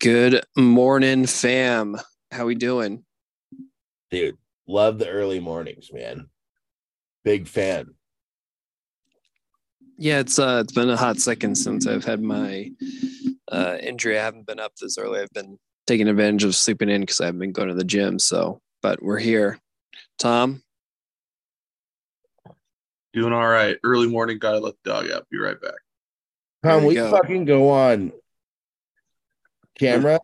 Good morning, fam. How we doing? Dude, love the early mornings, man. Big fan. Yeah, it's uh it's been a hot second since I've had my uh injury. I haven't been up this early. I've been taking advantage of sleeping in because I've been going to the gym. So, but we're here. Tom, Doing all right. Early morning, gotta let the dog out. Be right back. Tom, we go. fucking go on camera.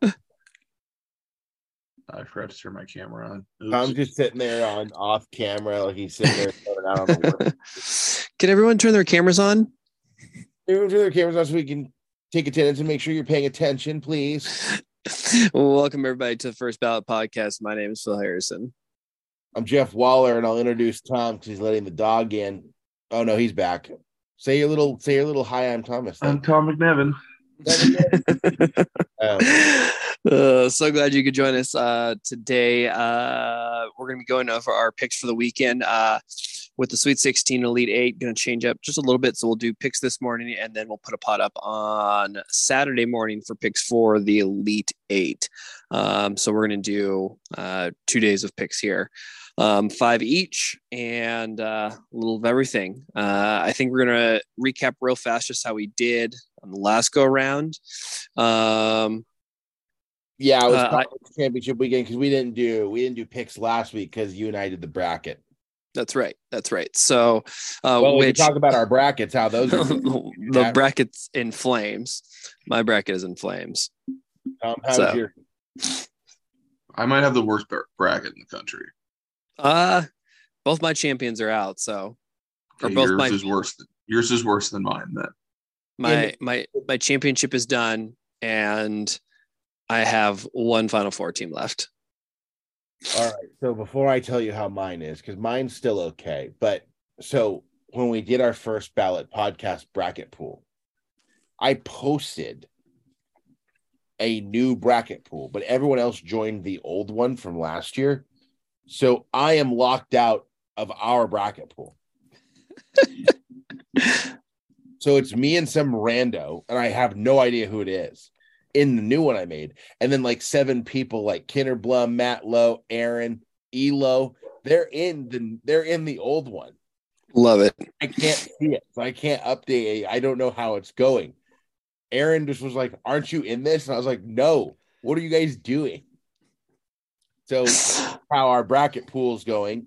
I forgot to turn my camera on. Oops. Tom's just sitting there on off camera, like he's sitting there throwing out on the work. can everyone turn their cameras on? Everyone turn their cameras on so we can take attendance and make sure you're paying attention, please. Welcome everybody to the First Ballot Podcast. My name is Phil Harrison. I'm Jeff Waller, and I'll introduce Tom because he's letting the dog in. Oh no, he's back. Say your little, say your little hi. I'm Thomas. I'm. Tom McNevin. Uh, so glad you could join us uh, today. Uh, we're going to be going over our picks for the weekend uh, with the Sweet 16 Elite Eight. Going to change up just a little bit. So we'll do picks this morning and then we'll put a pot up on Saturday morning for picks for the Elite Eight. Um, so we're going to do uh, two days of picks here. Um, five each and uh, a little of everything. Uh, I think we're going to recap real fast just how we did on the last go round. Um, yeah, it was Uh, I- college championship weekend because we didn't do we didn't do picks last week because you and I did the bracket. That's right. That's right. So, uh, Well, we which can talk about our brackets, how those are. the bracket's in flames. My bracket is in flames. Tom, how's So- your I might have the worst bracket in the country. Uh both my champions are out. So, or Okay, both yours my is worse. Than, yours is worse than mine. Then my my my championship is done, and I have one Final Four team left. All right. So before I tell you how mine is, because mine's still okay. But so when we did our first ballot podcast bracket pool, I posted a new bracket pool, but everyone else joined the old one from last year. So I am locked out of our bracket pool. so it's me and some rando, and I have no idea who it is in the new one I made. And then like seven people like Kinner Blum, Matt Lowe, Aaron, Elo, they're in the they're in the old one. Love it. I can't see it. So I can't update it. I don't know how it's going. Aaron just was like, Aren't you in this? And I was like, No, what are you guys doing? So how our bracket pool's going.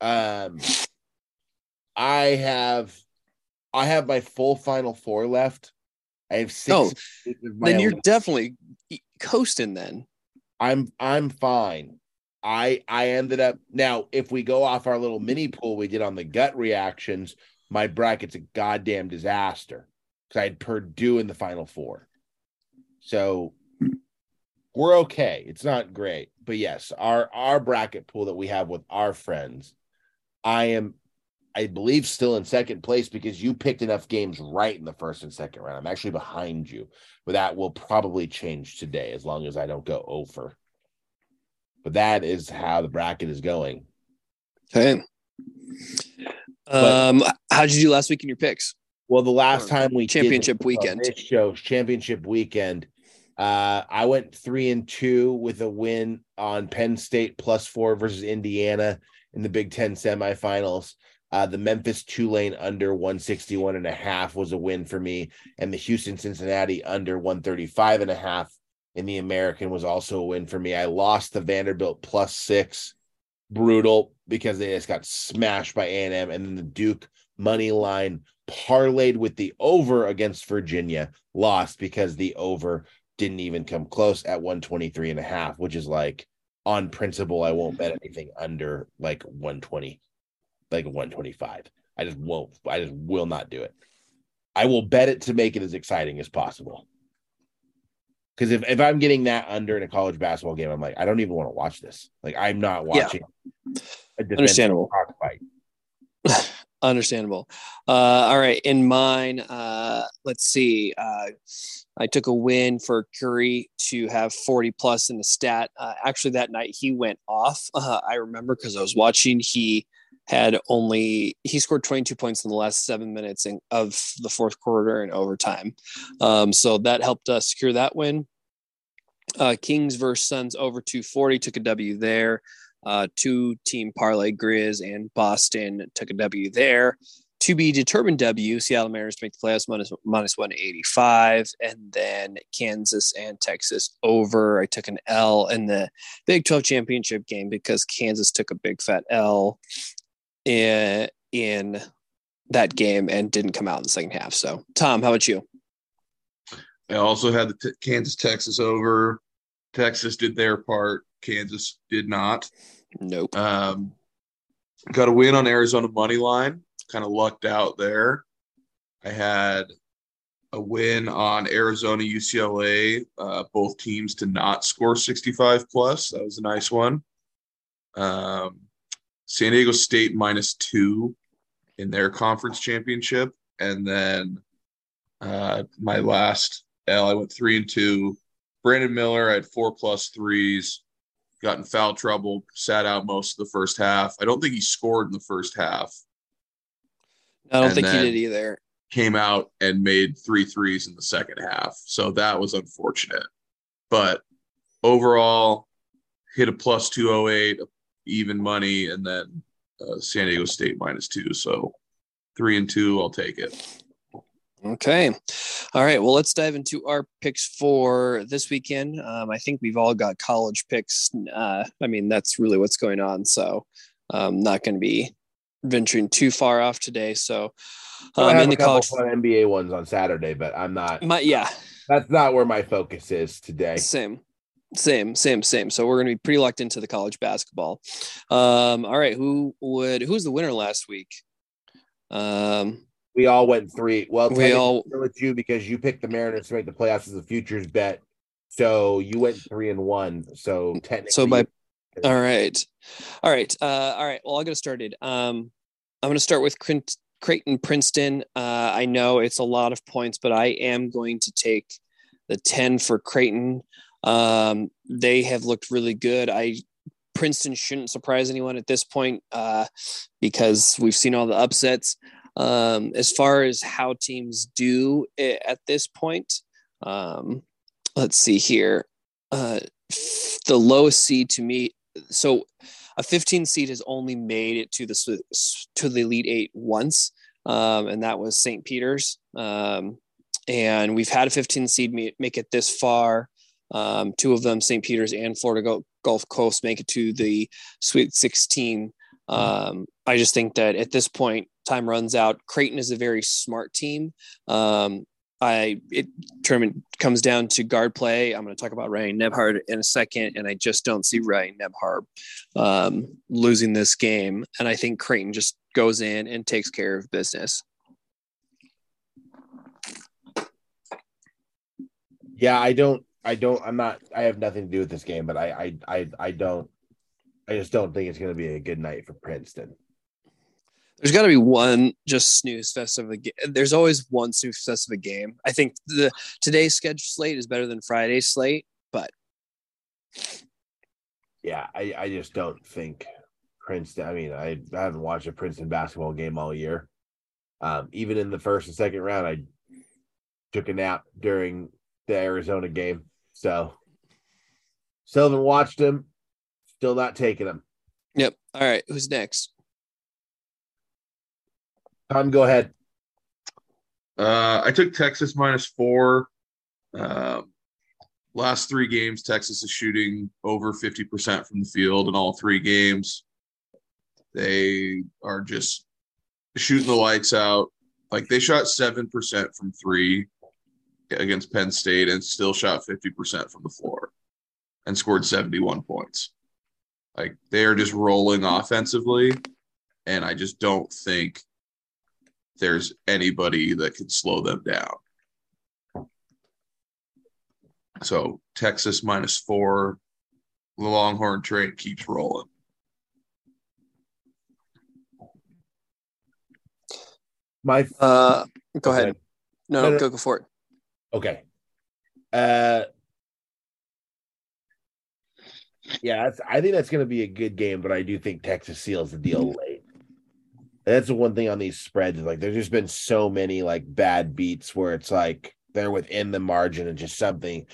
Um I have I have my full final four left. I have six. Oh, Then you're elite- definitely coasting. Then I'm I'm fine. I I ended up now if we go off our little mini pool we did on the gut reactions, my bracket's a goddamn disaster because I had Purdue in the final four. So we're okay. It's not great, but yes, our our bracket pool that we have with our friends, I am I believe still in second place because you picked enough games right in the first and second round. I'm actually behind you, but that will probably change today as long as I don't go over. But that is how the bracket is going. okay. Um, how did you do last week in your picks? Well, the last time we championship this- weekend. this show championship weekend, uh, I went three and two with a win on Penn State plus four versus Indiana in the Big Ten semifinals. Uh, the Memphis Tulane under 161 and a half was a win for me, and the Houston Cincinnati under 135 and a half in the American was also a win for me. I lost the Vanderbilt plus six, brutal because they just got smashed by A&M, and then the Duke money line parlayed with the over against Virginia, lost because the over didn't even come close at 123 and a half, which is like on principle, I won't bet anything under like 120, like 125. I just won't, I just will not do it. I will bet it to make it as exciting as possible. Because if, if I'm getting that under in a college basketball game, I'm like, I don't even want to watch this. Like, I'm not Yeah. watching a defensive Understandable. cockfight. Understandable. Uh, all right. In mine, uh, let's see. Uh, I took a win for Curry to have 40 plus in the stat. Uh, actually, that night he went off. Uh, I remember because I was watching. He had only he scored 22 points in the last seven minutes in, of the fourth quarter and overtime. Um, so that helped us secure that win. Uh, Kings versus Suns over 240 took a W there. Uh, two team parlay Grizz and Boston took a W there. To be determined W, Seattle Mariners to make the playoffs minus, minus 185. And then Kansas and Texas over. I took an L in the Big 12 championship game because Kansas took a big fat L in, in that game and didn't come out in the second half. So, Tom, how about you? I also had the t- Kansas Texas over. Texas did their part. Kansas did not. Nope. Um, got a win on Arizona money line. Kind of lucked out there. I had a win on Arizona UCLA. Uh, both teams to not score 65 plus. That was a nice one. Um, San Diego State minus two in their conference championship, and then uh, my last L, I went three and two. Brandon Miller, I had four plus threes got in foul trouble, sat out most of the first half. I don't think he scored in the first half. I don't think he did either. Came out and made three threes in the second half. So that was unfortunate. But overall, hit a plus 208, even money, and then uh, San Diego State minus two. So three and two, I'll take it. Okay. All right. Well, let's dive into our picks for this weekend. Um, I think we've all got college picks. Uh, I mean, that's really what's going on. So I'm not going to be venturing too far off today. So um, in the college NBA ones on Saturday, but I'm not. My, yeah. That's not where my focus is today. Same. Same, same, same. So we're going to be pretty locked into the college basketball. Um, all right, who would who's the winner last week? Um, we all went three. Well, we all with you because you picked the Mariners to make the playoffs as a futures bet. So you went three and one. So technically, so by all right, all right, uh, all right. Well, I'll get started. Um, I'm going to start with Creighton Princeton. Uh, I know it's a lot of points, but I am going to take the ten for Creighton. Um, they have looked really good. I Princeton shouldn't surprise anyone at this point uh, because we've seen all the upsets. Um, as far as how teams do at this point, um, let's see here. Uh, the lowest seed to me, so a 15 seed has only made it to the to the Elite Eight once, um, and that was St. Peter's. Um, and we've had a 15 seed make it this far. Um, two of them, St. Peter's and Florida Gulf Coast, make it to the Sweet 16. Um, I just think that at this point, time runs out. Creighton is a very smart team. I it comes down to guard play. I'm going to talk about Ryan Nembhard in a second, and I just don't see Ryan Nembhard um, losing this game. And I think Creighton just goes in and takes care of business. Yeah, I don't. I don't. I'm not. I have nothing to do with this game, but I. I. I, I don't. I just don't think it's going to be a good night for Princeton. There's got to be one just snooze fest of a game. There's always one snooze fest of a game. I think the today's schedule slate is better than Friday's slate, but yeah, I, I just don't think Princeton. I mean, I, I haven't watched a Princeton basketball game all year. Um, even in the first and second round, I took a nap during the Arizona game. So still haven't watched them. Still not taking them. Yep. All right. Who's next? Tom, go ahead. Uh, I took Texas minus four. Uh, last three games, Texas is shooting over 50% from the field in all three games. They are just shooting the lights out. Like they shot 7% from three against Penn State and still shot 50% from the floor and scored 71 points. Like they are just rolling offensively. And I just don't think there's anybody that can slow them down. So Texas minus four, the Longhorn train keeps rolling. My uh, go ahead. No, no, no, go go for it. Okay. Uh, yeah, I think that's going to be a good game, but I do think Texas seals the deal late that's the one thing on these spreads. Like, there's just been so many like bad beats where it's like they're within the margin and just something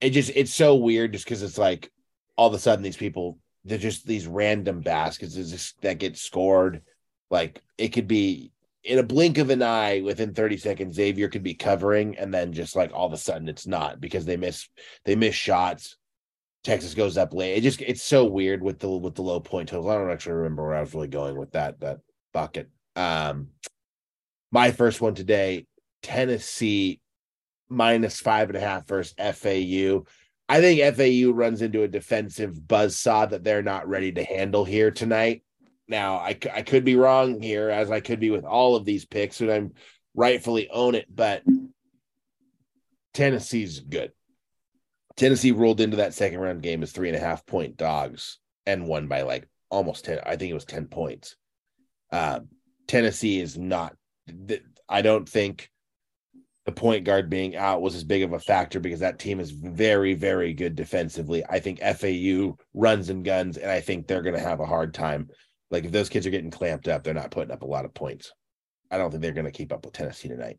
it just it's so weird just because it's like all of a sudden these people they're just these random baskets just that get scored. Like it could be in a blink of an eye within 30 seconds, Xavier could be covering, and then just like all of a sudden it's not because they miss they miss shots. Texas goes up late. It just it's so weird with the with the low point totals. I don't actually remember where I was really going with that that bucket. Um my first one today, Tennessee minus five and a half versus FAU. I think FAU runs into a defensive buzz saw that they're not ready to handle here tonight. Now, I, I could be wrong here, as I could be with all of these picks, and I'm rightfully own it, but Tennessee's good. Tennessee rolled into that second round game as three and a half point dogs and won by like almost 10. I think it was 10 points. Uh, Tennessee is not, I don't think the point guard being out was as big of a factor because that team is very, very good defensively. I think FAU runs and guns, and I think they're going to have a hard time. Like if those kids are getting clamped up, they're not putting up a lot of points. I don't think they're going to keep up with Tennessee tonight.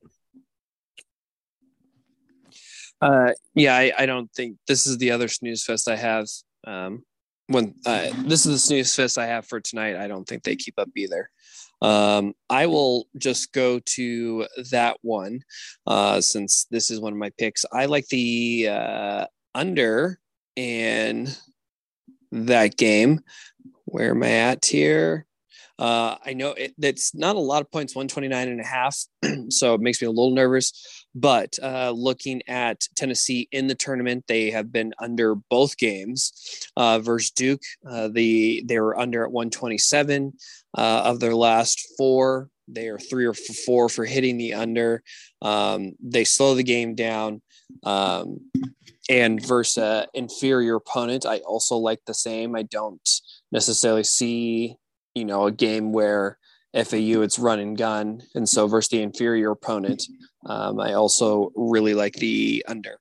Uh, yeah, I, I, don't think this is the other snooze fest I have. Um, when uh, this is the snooze fest I have for tonight, I don't think they keep up either. Um, I will just go to that one uh, since this is one of my picks. I like the uh, under in that game. Where am I at here? Uh, I know it, it's not a lot of points, 129 and a half. so it makes me a little nervous. But uh, looking at Tennessee in the tournament, they have been under both games uh, versus Duke. Uh, the they were under at 127 uh, of their last four. They are three or four for hitting the under. Um, they slow the game down. Um, and versus an inferior opponent, I also like the same. I don't necessarily see, you know, a game where FAU it's run and gun, and so versus the inferior opponent, um, I also really like the under.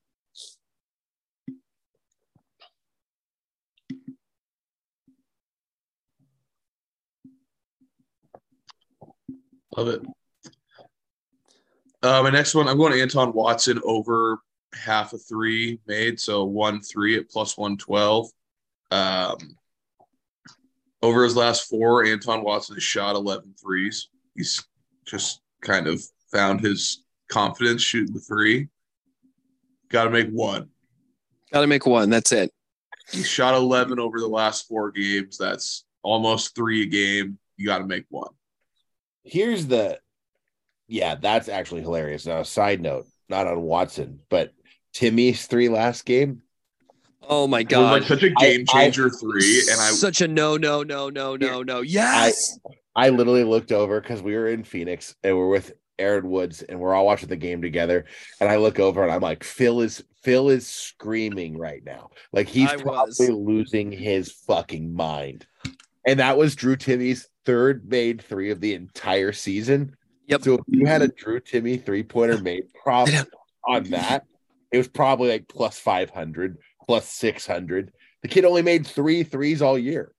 Love it. Uh, my next one, I'm going to Anton Watson over half a three made, so one three at plus one twelve. Um, over his last four, Anton Watson has shot 11 threes. He's just kind of found his confidence shooting the three. Got to make one. Got to make one. That's it. He shot 11 over the last four games. That's almost three a game. You got to make one. Here's the, yeah, that's actually hilarious. Now, a side note, not on Watson, but Timme's three last game, Oh my god! like such a game changer I, I, three, and I such a no, no, no, no, no, no. Yes, I, I literally looked over because we were in Phoenix and we're with Aaron Woods and we're all watching the game together. And I look over and I'm like, Phil is Phil is screaming right now, like he's I probably was. losing his fucking mind. And that was Drew Timme's third made three of the entire season. Yep. So if you had a Drew Timme three pointer made, probably on that, it was probably like plus five hundred plus 600. The kid only made three threes all year.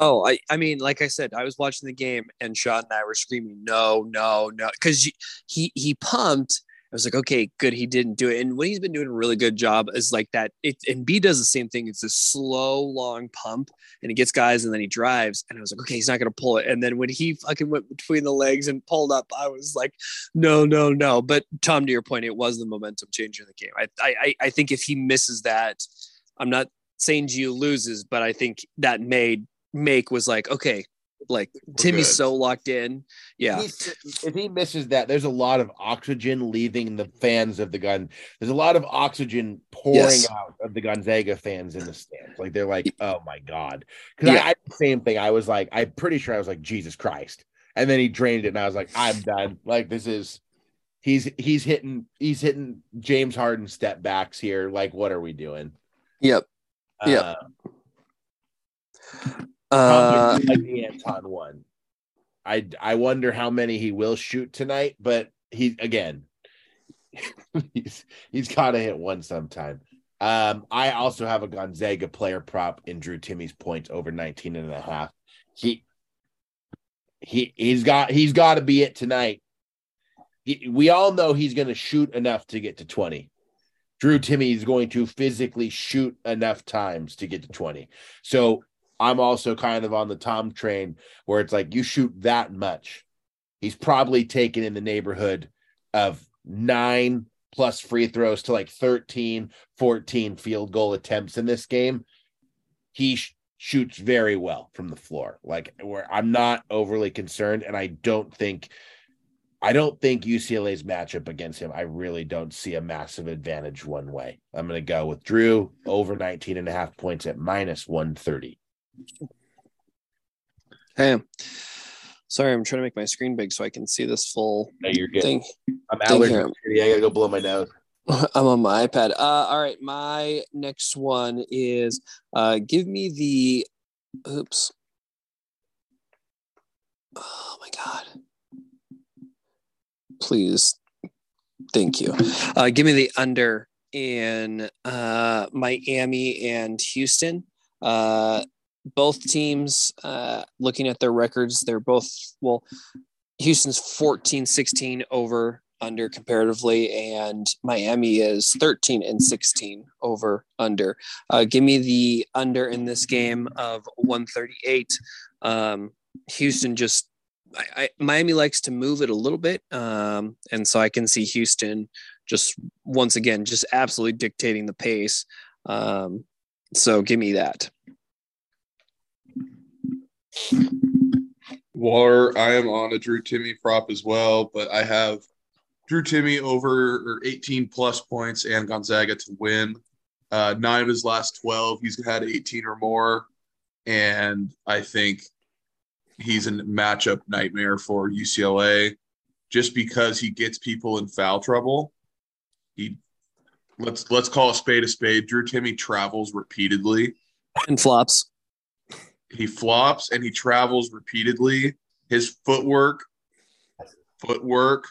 Oh, I, I mean, like I said, I was watching the game and Sean and I were screaming, no, no, no, because he he pumped. I was like, okay, good, he didn't do it. And what he's been doing a really good job is like that. It and B does the same thing. It's a slow, long pump, and he gets guys, and then he drives. And I was like, okay, he's not gonna pull it. And then when he fucking went between the legs and pulled up, I was like, no, no, no. But Tom, to your point, it was the momentum changer in the game. I I I think if he misses that, I'm not saying Gio loses, but I think that made make was like, okay, like Timme's good. so locked in. Yeah. If he misses that, there's a lot of oxygen leaving the fans of the gun. There's a lot of oxygen pouring yes. out of the Gonzaga fans in the stands. Like they're like, oh my God. Because yeah. I, I same thing. I was like, I'm pretty sure I was like, Jesus Christ. And then he drained it, and I was like, I'm done. Like this is he's he's hitting he's hitting James Harden step backs here. Like, what are we doing? Yep. Yep. Um, Uh, like the Anton one. I I wonder how many he will shoot tonight, but he again, he's he's got to hit one sometime. Um, I also have a Gonzaga player prop in Drew Timme's points over 19 and a half. He he he's got he's got to be it tonight. He, we all know he's going to shoot enough to get to 20. Drew Timme is going to physically shoot enough times to get to 20. So I'm also kind of on the Tom train where it's like you shoot that much. He's probably taken in the neighborhood of nine plus free throws to like 13, 14 field goal attempts in this game. He sh- shoots very well from the floor. Like where I'm not overly concerned and I don't think I don't think UCLA's matchup against him, I really don't see a massive advantage one way. I'm going to go with Drew over 19 and a half points at minus 130. Hey, sorry, I'm trying to make my screen big so I can see this full No, you're good. thing. I'm Thank Yeah, I got to go blow my nose. I'm on my iPad. Uh, all right, my next one is uh, give me the. Oops. Oh my god. Please, thank you. Uh, give me the under in uh, Miami and Houston. Uh, both teams, uh, looking at their records, they're both well. Houston's 14 16 over under comparatively, and Miami is 13 and 16 over under. Uh, give me the under in this game of 138. Um, Houston just, I, I, Miami likes to move it a little bit, um, and so I can see Houston just once again just absolutely dictating the pace. Um, so give me that. Water, I am on a Drew Timme prop as well, but I have Drew Timme over or 18 plus points and Gonzaga to win. Uh, nine of his last 12, he's had 18 or more. And I think he's a matchup nightmare for UCLA just because he gets people in foul trouble. He let's let's call a spade a spade. Drew Timme travels repeatedly. And flops. He flops and he travels repeatedly. His footwork, footwork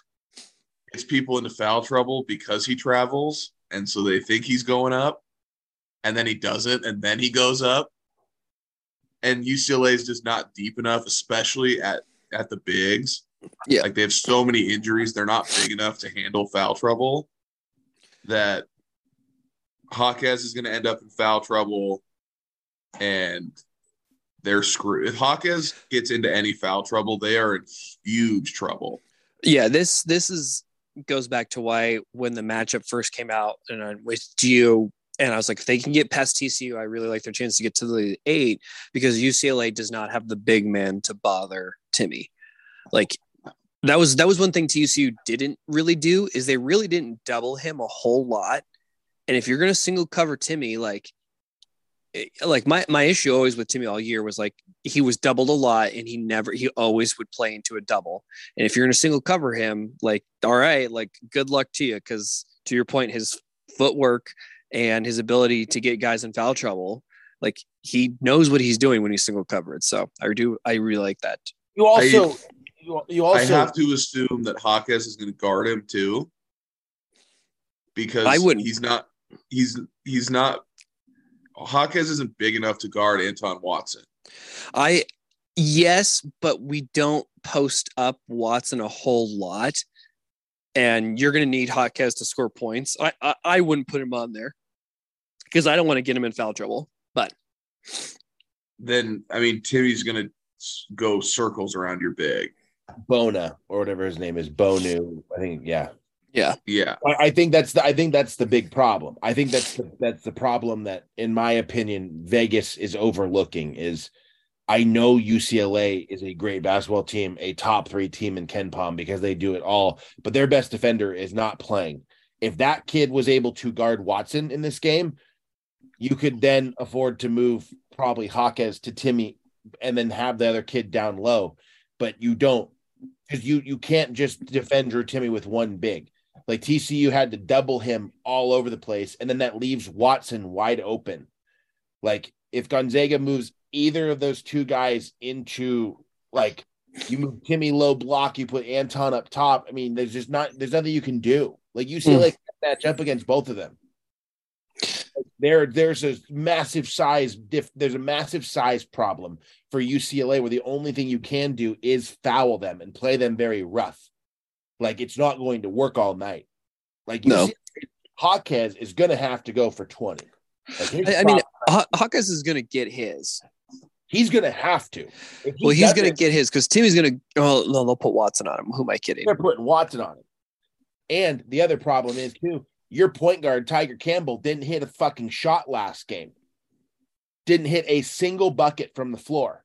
gets people into foul trouble because he travels. And so they think he's going up. And then he doesn't. And then he goes up. And UCLA is just not deep enough, especially at, at the bigs. Yeah. Like they have so many injuries. They're not big enough to handle foul trouble that Jaquez is going to end up in foul trouble and they're screwed. If Jaquez gets into any foul trouble, they are in huge trouble. Yeah, this this is goes back to why when the matchup first came out and I with you and I was like, if they can get past TCU, I really like their chance to get to the eight because UCLA does not have the big man to bother Timme. Like that was that was one thing TCU didn't really do is they really didn't double him a whole lot. And if you're gonna single cover Timme, like like my my issue always with Timme all year was like he was doubled a lot and he never he always would play into a double. And if you're in a single cover him, like all right, like good luck to you because to your point, his footwork and his ability to get guys in foul trouble, like he knows what he's doing when he's single covered. So I do I really like that. You also I, you, you also I have to assume that Jaquez is going to guard him too because I wouldn't. He's not. He's he's not. Jaquez isn't big enough to guard Anton Watson. I yes, but we don't post up Watson a whole lot, and you're going to need Jaquez to score points. I, I I wouldn't put him on there because I don't want to get him in foul trouble. But then I mean, Timme's going to go circles around your big. Bona or whatever his name is, Bonu. I think, yeah. Yeah. Yeah. I, I, think that's the I think that's the big problem. I think that's the that's the problem that, in my opinion, Vegas is overlooking is I know UCLA is a great basketball team, a top three team in KenPom because they do it all, but their best defender is not playing. If that kid was able to guard Watson in this game, you could then afford to move probably Jaquez to Timme and then have the other kid down low, but you don't because you you can't just defend your Timme with one big. Like TCU had to double him all over the place, and then that leaves Watson wide open. Like if Gonzaga moves either of those two guys into like you move Timme low block, you put Anton up top. I mean, there's just not there's nothing you can do. Like you UCLA mm. match up against both of them. There, there's a massive size diff. There's a massive size problem for UCLA where the only thing you can do is foul them and play them very rough. Like it's not going to work all night. Like no. Jaquez is going to have to go for 20. Like, I, I mean, prop- Haw- Hawkins is going to get his. he's going to have to. He Well, he's going to get his because Timme's going to. Oh no, they'll put Watson on him. Who am I kidding? They're putting Watson on him. And the other problem is too, your point guard Tiger Campbell didn't hit a fucking shot last game. Didn't hit a single bucket from the floor.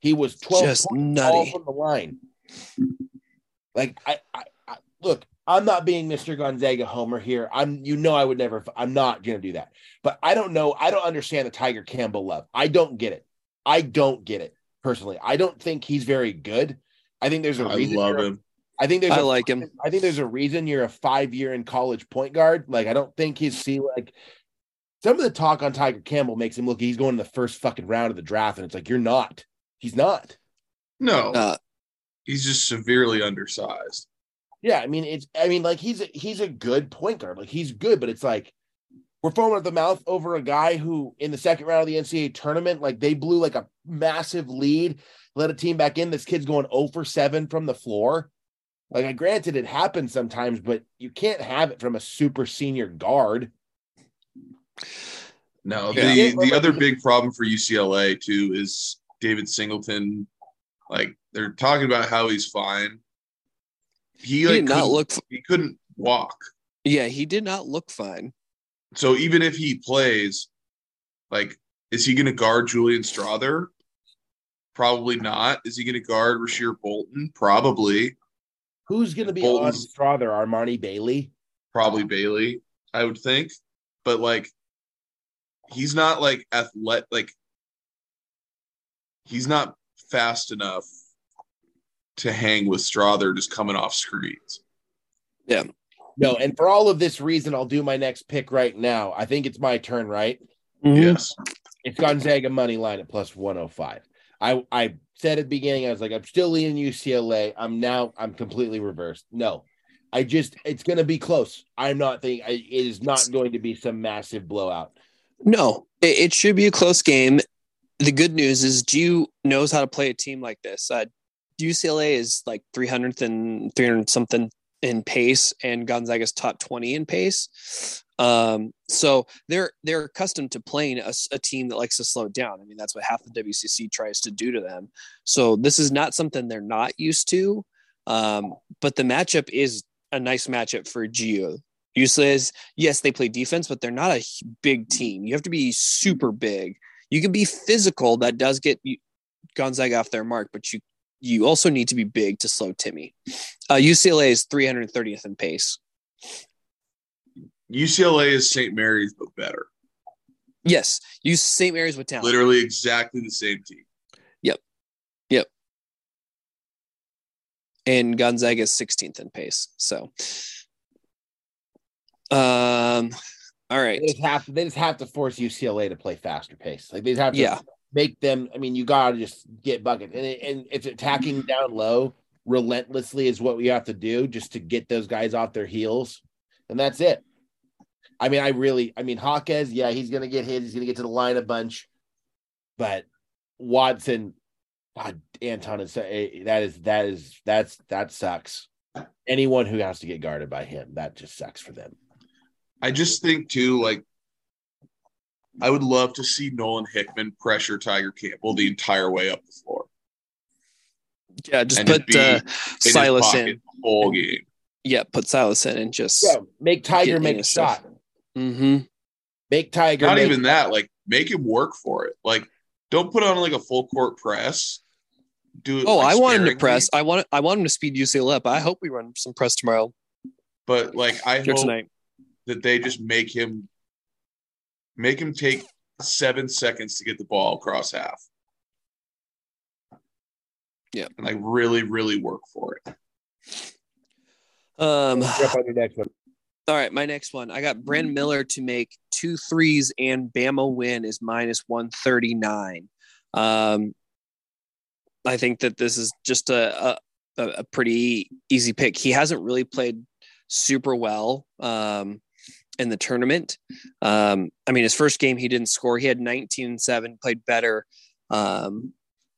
He was 12 Just nutty. from the line. Like I, I look, I'm not being Mr. Gonzaga homer here. I'm you know I would never I'm not going to do that. But I don't know, I don't understand the Tiger Campbell love. I don't get it. I don't get it personally. I don't think he's very good. I think there's a I reason I love him. I think there's I a like him. I think there's a reason you're a five year in college point guard. Like, I don't think he's see like some of the talk on Tiger Campbell makes him look he's going in the first fucking round of the draft, and it's like you're not. He's not. No, Uh, he's just severely undersized. Yeah, I mean it's. I mean like he's a, he's a good point guard. Like he's good, but it's like we're foaming at the mouth over a guy who in the second round of the NCAA tournament, like they blew like a massive lead, let a team back in. This kid's going 0 for 7 from the floor. Like I granted it happens sometimes, but you can't have it from a super senior guard. No, Yeah. the the other big problem for UCLA too is David Singleton. Like they're talking about how he's fine. He, he like did not couldn't- look. He couldn't walk. Yeah, he did not look fine. So even if he plays, like, is he going to guard Julian Strawther? Probably not. Is he going to guard Rasir Bolton? Probably. Who's going to be Bolton's- on Strawther? Amari Bailey. Probably Bailey. I would think, but like, he's not like athletic. Like, he's not fast enough to hang with Strawther just coming off screens. Yeah. No, and for all of this reason, I'll do my next pick right now. I think it's my turn, right? Mm-hmm. Yes. It's Gonzaga money line at plus 105. I I said at the beginning, I was like, I'm still leaning UCLA. I'm now I'm completely reversed. No, I just it's gonna be close. I'm not thinking it is not going to be some massive blowout. No, it, it should be a close game. The good news is GU knows how to play a team like this. Uh, UCLA is like 300th and 300 something in pace, and Gonzaga's top 20 in pace. Um, so they're they're accustomed to playing a team that likes to slow down. I mean, that's what half the WCC tries to do to them. So this is not something they're not used to. Um, but the matchup is a nice matchup for GU. UCLA is yes, they play defense, but they're not a big team. You have to be super big. You can be physical. That does get Gonzaga off their mark, but you you also need to be big to slow Timme. Uh, UCLA is 330th in pace. UCLA is St. Mary's, but better. Yes, use St. Mary's with talent. Literally exactly the same team. Yep. Yep. And Gonzaga is 16th in pace. So, um, all right. They just have to they just have to force UCLA to play faster pace. Like they just have to Yeah. Make them. I mean, you gotta just get buckets, and it, and it's attacking down low relentlessly is what we have to do just to get those guys off their heels, and that's it. I mean, I really, I mean, Jaquez, yeah, he's gonna get hit. He's gonna get to the line a bunch, but Watson, God, Anton is eh, that is that is that's that sucks. Anyone who has to get guarded by him, that just sucks for them. I just think too, like I would love to see Nolan Hickman pressure Tiger Campbell the entire way up the floor. Yeah, just And put uh, in Sallis pocket in. the whole game. Yeah, put Sallis in and just. Yeah, make Tiger make in a his stuff. shot. hmm Make Tiger. Not make- even that, like make him work for it. Like don't put on like a full court press. Do it. Oh, like, I want him to press. I want. I want him to speed UCLA up. I hope we run some press tomorrow but like I or hope tonight. that they just make him make him take seven seconds to get the ball across half. Yeah. And like really, really work for it. Um. Jump on your next one. All right, my next one. I got Brandon Miller to make two threes and Bama win is minus 139. Um, I think that this is just a, a, a pretty easy pick. He hasn't really played super well um, in the tournament. Um, I mean, his first game, he didn't score. He had 19 and 7, played better um,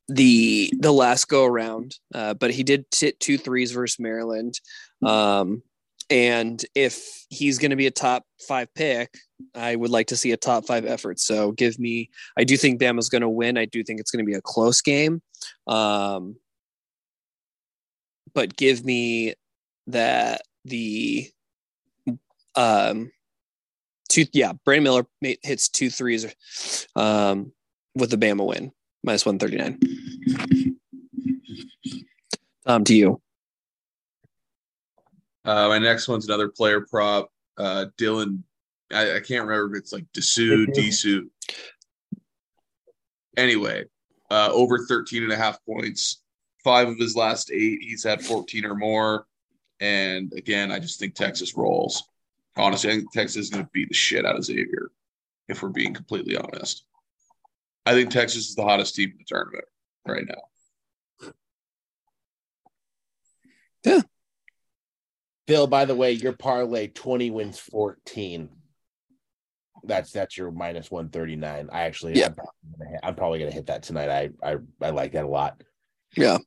the the last go around, uh, but he did hit two threes versus Maryland. Um, and if he's going to be a top five pick, I would like to see a top five effort. So give me, I do think Bama's going to win. I do think it's going to be a close game. Um, but give me that the um two yeah brandon miller hits two threes um with the bama win minus 139 um to you uh my next one's another player prop uh dylan i, I can't remember if it's like Disu, Disu. Anyway, uh over 13 and a half points. Five of his last eight, he's had 14 or more. And again, I just think Texas rolls. Honestly, I think Texas is going to beat the shit out of Xavier, if we're being completely honest. I think Texas is the hottest team in the tournament right now. Yeah. Phil, by the way, your parlay 20 wins 14. That's that's your minus 139. I actually yeah. I'm probably gonna hit, I'm probably gonna hit that tonight. I I I like that a lot. Yeah.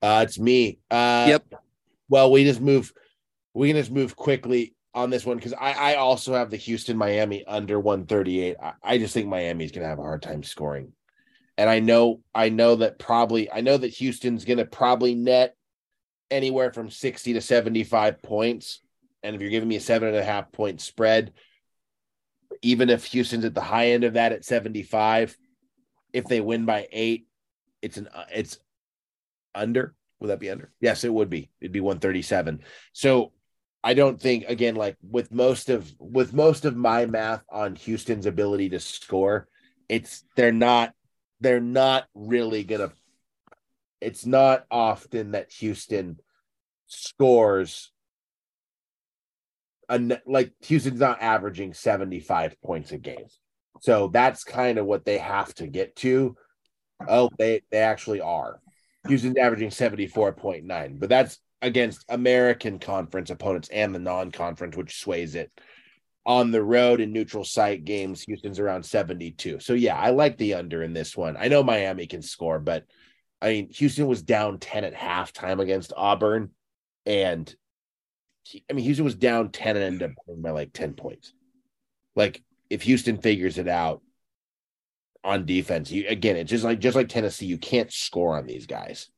Uh, it's me. Uh, yep. Well, we just move. We can just move quickly on this one because I, I also have the Houston Miami under 138. I, I just think Miami's going to have a hard time scoring, and I know I know that probably I know that Houston's going to probably net anywhere from 60 to 75 points. And if you're giving me a seven and a half point spread, even if Houston's at the high end of that at 75, if they win by eight, it's an it's under. Would that be under? Yes, it would be. It'd be 137. So I don't think again, like with most of with most of my math on Houston's ability to score, it's they're not they're not really gonna it's not often that Houston scores like Houston's not averaging 75 points a game. So that's kind of what they have to get to. Oh, they they actually are. Houston's averaging 74.9, but that's against American conference opponents and the non-conference, which sways it. On the road in neutral site games, Houston's around 72. So yeah, I like the under in this one. I know Miami can score, but I mean Houston was down 10 at halftime against Auburn. And I mean Houston was down 10 and ended up by like 10 points. Like if Houston figures it out, on defense. You again, it's just like just like Tennessee, you can't score on these guys.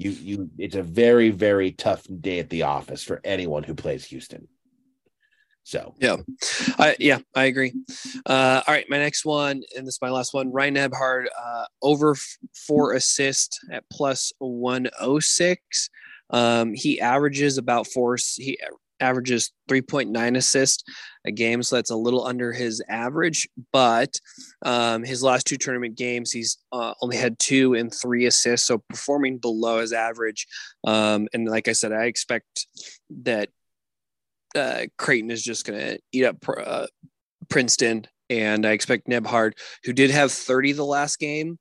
You you it's a very, very tough day at the office for anyone who plays Houston. So yeah, I yeah I agree. Uh, all right, my next one, and this is my last one. Ryan Nembhard uh, over f- four assists at plus one oh six. Um, he averages about four. He averages 3.9 assists a game, so that's a little under his average. But um, his last two tournament games, he's uh, only had two and three assists, so performing below his average. Um, and like I said, I expect that uh, Creighton is just going to eat up uh, Princeton, and I expect Nembhard, who did have 30 the last game,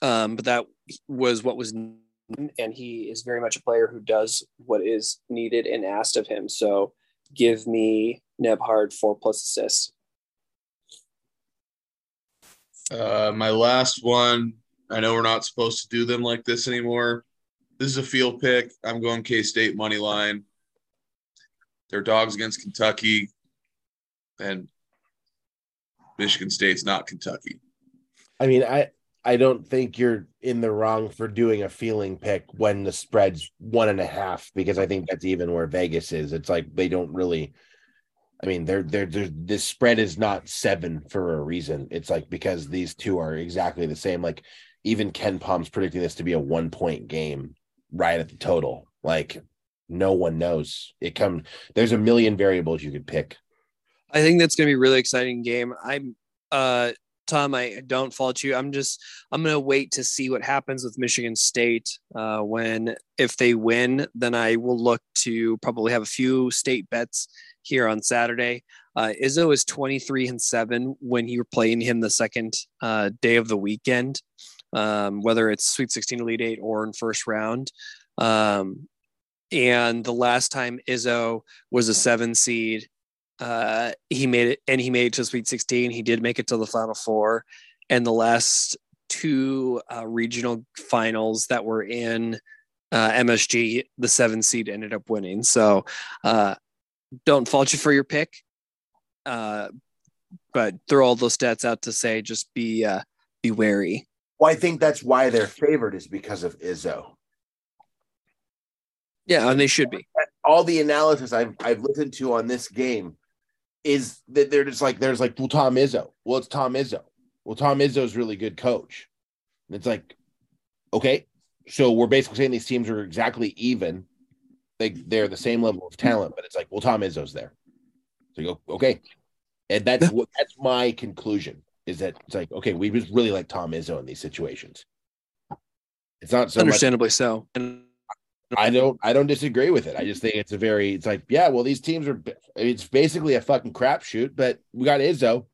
um, but that was what was and he is very much a player who does what is needed and asked of him. So give me Nembhard four plus assists. Uh, my last one. I know we're not supposed to do them like this anymore. This is a field pick. I'm going K State money line. Their dogs against Kentucky, and Michigan State's not Kentucky. I mean, I I don't think you're in the wrong for doing a feeling pick when the spread's one and a half because I think that's even where Vegas is. It's like they don't really. I mean, they're they're, they're this spread is not seven for a reason. It's like because these two are exactly the same. Like even KenPom's predicting this to be a one point game right at the total. Like no one knows. It come there's a million variables you could pick. I think that's going to be a really exciting game. I'm uh Tom, I don't fault you. I'm just I'm gonna wait to see what happens with Michigan State. Uh, when if they win, then I will look to probably have a few state bets here on Saturday. Uh, Izzo is 23 and seven when you're playing him the second uh, day of the weekend, um, whether it's Sweet 16, Elite Eight, or in first round. Um, and the last time Izzo was a seven seed, uh, he made it, and he made it to Sweet 16. He did make it to the Final Four, and the last two uh, regional finals that were in uh, MSG, the seven seed, ended up winning. So uh, don't fault you for your pick, uh, but throw all those stats out to say just be uh, be wary. Well, I think that's why they're favored is because of Izzo. Yeah, and they should be. All the analysis I've I've listened to on this game is that they're just like there's like well Tom Izzo. Well, it's Tom Izzo. Well, Tom Izzo's really good coach. And it's like, okay, so we're basically saying these teams are exactly even. They they're the same level of talent, but it's like, well, Tom Izzo's there. So you go, okay. And that's what that's my conclusion is that it's like, okay, we just really like Tom Izzo in these situations. It's not so understandably much, so. And I don't I don't disagree with it. I just think it's a very it's like, yeah, well, these teams are it's basically a fucking crapshoot, but we got Izzo.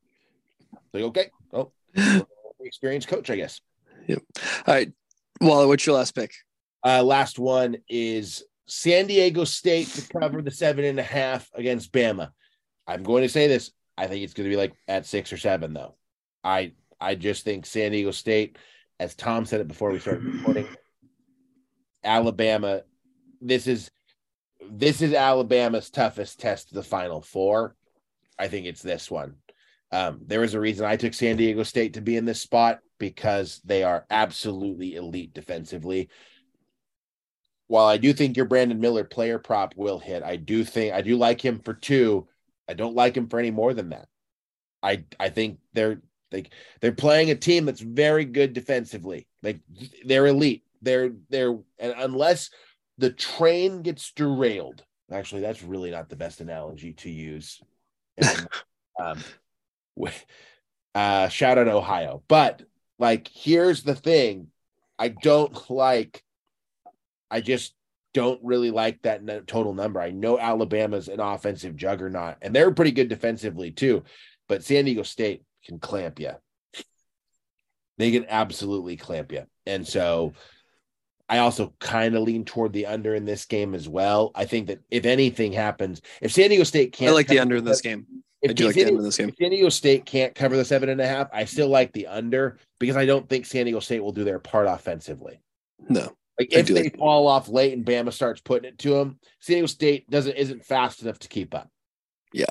Like, okay, oh experienced coach, I guess. Yep. All right. Wally, what's your last pick? Uh, last one is San Diego State to cover the seven and a half against Bama. I'm going to say this. I think it's going to be like at six or seven, though. I I just think San Diego State, as Tom said it before we started recording, Alabama. This is this is Alabama's toughest test to the Final Four. I think it's this one. Um, there was a reason I took San Diego State to be in this spot because they are absolutely elite defensively. While I do think your Brandon Miller player prop will hit, I do think I do like him for two. I don't like him for any more than that. I I think they're they they're playing a team that's very good defensively. Like they're elite. They're they're and unless the train gets derailed. Actually, that's really not the best analogy to use. And, um, uh, shout out Ohio. But like, here's the thing I don't like, I just don't really like that total number. I know Alabama's an offensive juggernaut and they're pretty good defensively too, but San Diego State can clamp you. They can absolutely clamp you. And so I also kind of lean toward the under in this game as well. I think that if anything happens, if San Diego State can't, I like the under in this game. If, do like San, the under in this game. if San Diego State can't cover the seven and a half, I still like the under because I don't think San Diego State will do their part offensively. No, Like if they like- fall off late and Bama starts putting it to them, San Diego State doesn't isn't fast enough to keep up. Yeah.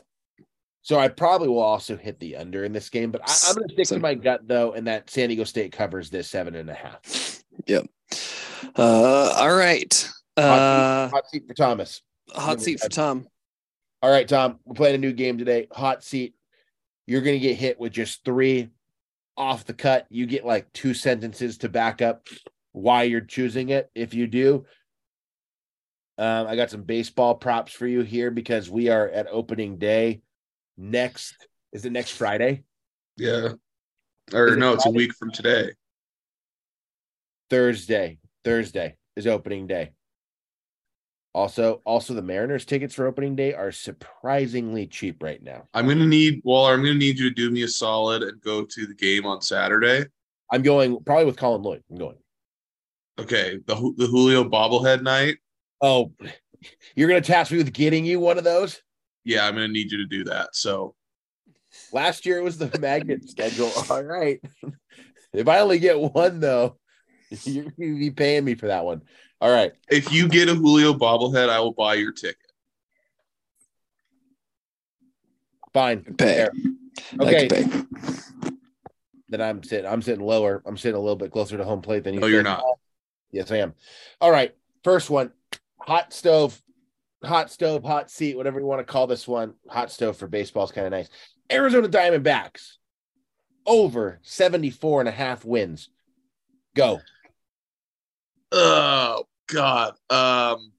So I probably will also hit the under in this game, but I, I'm going to stick So- to my gut though, and that San Diego State covers this seven and a half. Uh, all right. Uh, Hot seat for Thomas. hot seat for Tom. All right, Tom, we're playing a new game today. Hot seat. You're going to get hit with just three off the cut. You get like two sentences to back up why you're choosing it. If you do, um, I got some baseball props for you here because we are at opening day next. Is it next Friday? Yeah. Is Or it no, it's a week from today. Thursday. Thursday is opening day. Also, also the Mariners tickets for opening day are surprisingly cheap right now. I'm gonna need Waller. I'm gonna need you to do me a solid and go to the game on Saturday. I'm going probably with Colin Lloyd. I'm going. Okay, the the Julio bobblehead night. Oh, you're going to task me with getting you one of those? Yeah, I'm gonna need you to do that. So Last year it was the magnet schedule. All right. if I only get one, though, you're going to be paying me for that one. All right. if you get a Julio bobblehead, I will buy your ticket. Fine. Pay. Okay. can pay. Then I'm sitting. I'm sitting lower. I'm sitting a little bit closer to home plate than you. No, you're not. Yes, I am. All right. First one. Hot stove. Hot stove. Hot seat. Whatever you want to call this one. Hot stove for baseball is kind of nice. Arizona Diamondbacks over 74 and a half wins. Go. Oh God. Um,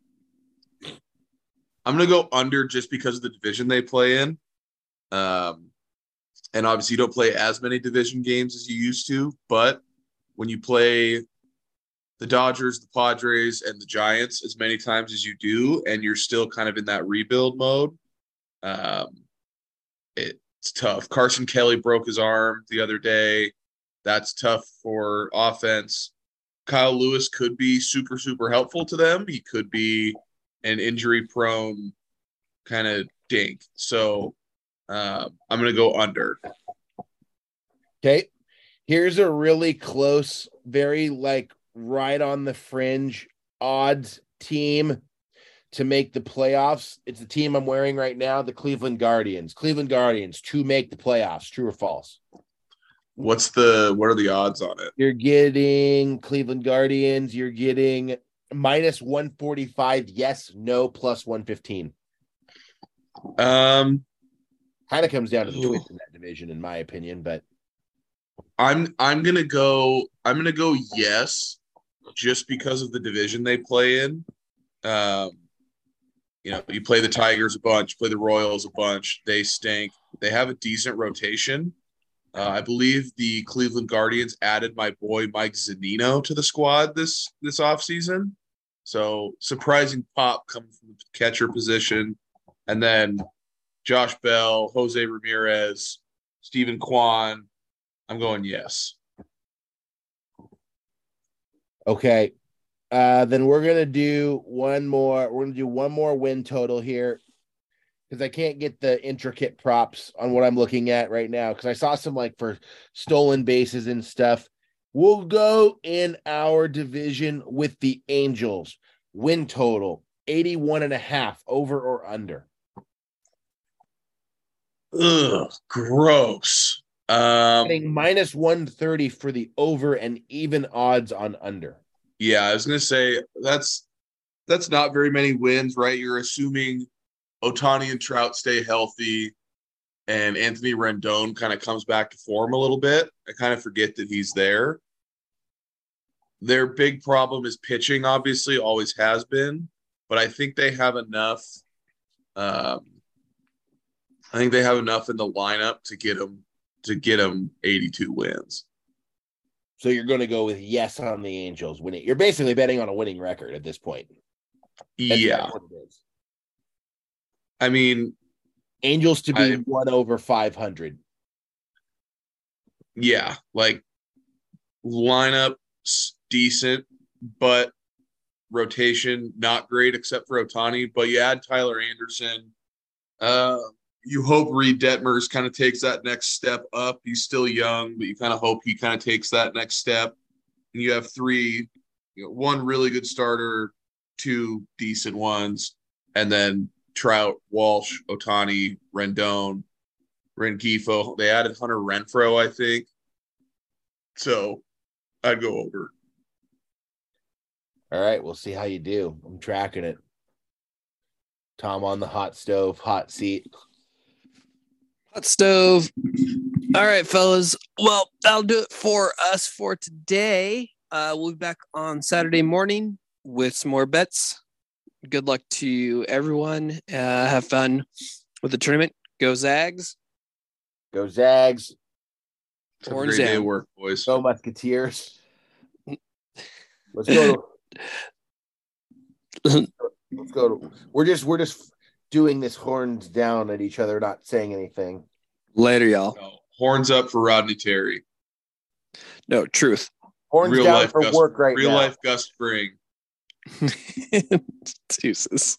I'm gonna go under just because of the division they play in. Um, and obviously you don't play as many division games as you used to, but when you play the Dodgers, the Padres, and the Giants as many times as you do, and you're still kind of in that rebuild mode, um, it's tough. Carson Kelly broke his arm the other day. That's tough for offense. Kyle Lewis could be super, super helpful to them. He could be an injury prone kind of dink. So uh, I'm going to go under. Okay. Here's a really close, very like right on the fringe odds team to make the playoffs. It's the team I'm wearing right now, the Cleveland Guardians. Cleveland Guardians to make the playoffs. True or false? What's the what are the odds on it? You're getting Cleveland Guardians. You're getting minus 145. Yes, no, plus 115. Um, Kind of comes down to the Ooh. twins in that division, in my opinion. But I'm I'm gonna go. I'm gonna go yes, just because of the division they play in. Um, you know, you play the Tigers a bunch, play the Royals a bunch. They stink. They have a decent rotation. Uh, I believe the Cleveland Guardians added my boy Mike Zunino to the squad this this offseason. So surprising pop coming from the catcher position, and then Josh Bell, Jose Ramirez, Steven Kwan. I'm going yes. Okay. Uh, then we're gonna do one more. We're gonna do one more win total here because I can't get the intricate props on what I'm looking at right now. Because I saw some like for stolen bases and stuff. We'll go in our division with the Angels. Win total 81 and a half over or under. Ugh, gross. Um, Getting minus 130 for the over and even odds on under. yeah, I was gonna say that's that's not very many wins, right? You're assuming Ohtani and Trout stay healthy, and Anthony Rendon kind of comes back to form a little bit. I kind of forget that he's there. Their big problem is pitching, obviously, always has been, but I think they have enough. Um, I think they have enough in the lineup to get them to get them 82 wins. So you're going to go with yes on the Angels winning. You're basically betting on a winning record at this point. That's- yeah, that's what it is. I mean, Angels to be I- one over 500. yeah, like lineup decent, but rotation not great except for Ohtani. But you add Tyler Anderson. Uh, you hope Reid Detmers kind of takes that next step up. He's still young, but you kind of hope he kind of takes that next step. And you have three, you know, one really good starter, two decent ones, and then Trout, Walsh, Ohtani, Rendon, Rengifo. They added Hunter Renfroe, I think. So I'd go over. All right, we'll see how you do. I'm tracking it. Tom on the hot stove, hot seat. Hot stove. All right, fellas. Well, that'll do it for us for today. Uh, we'll be back on Saturday morning with some more bets. Good luck to everyone. Uh, have fun with the tournament. Go Zags. Go Zags. Have a great day of work, boys. Go Musketeers. Let's go. To, let's go. To, we're just we're just doing this horns down at each other, not saying anything. Later, y'all. No, horns up for Rodney Terry. No, truth. Horns Real down life for Gus, work right real now. Real life Gus Fring. Deuces.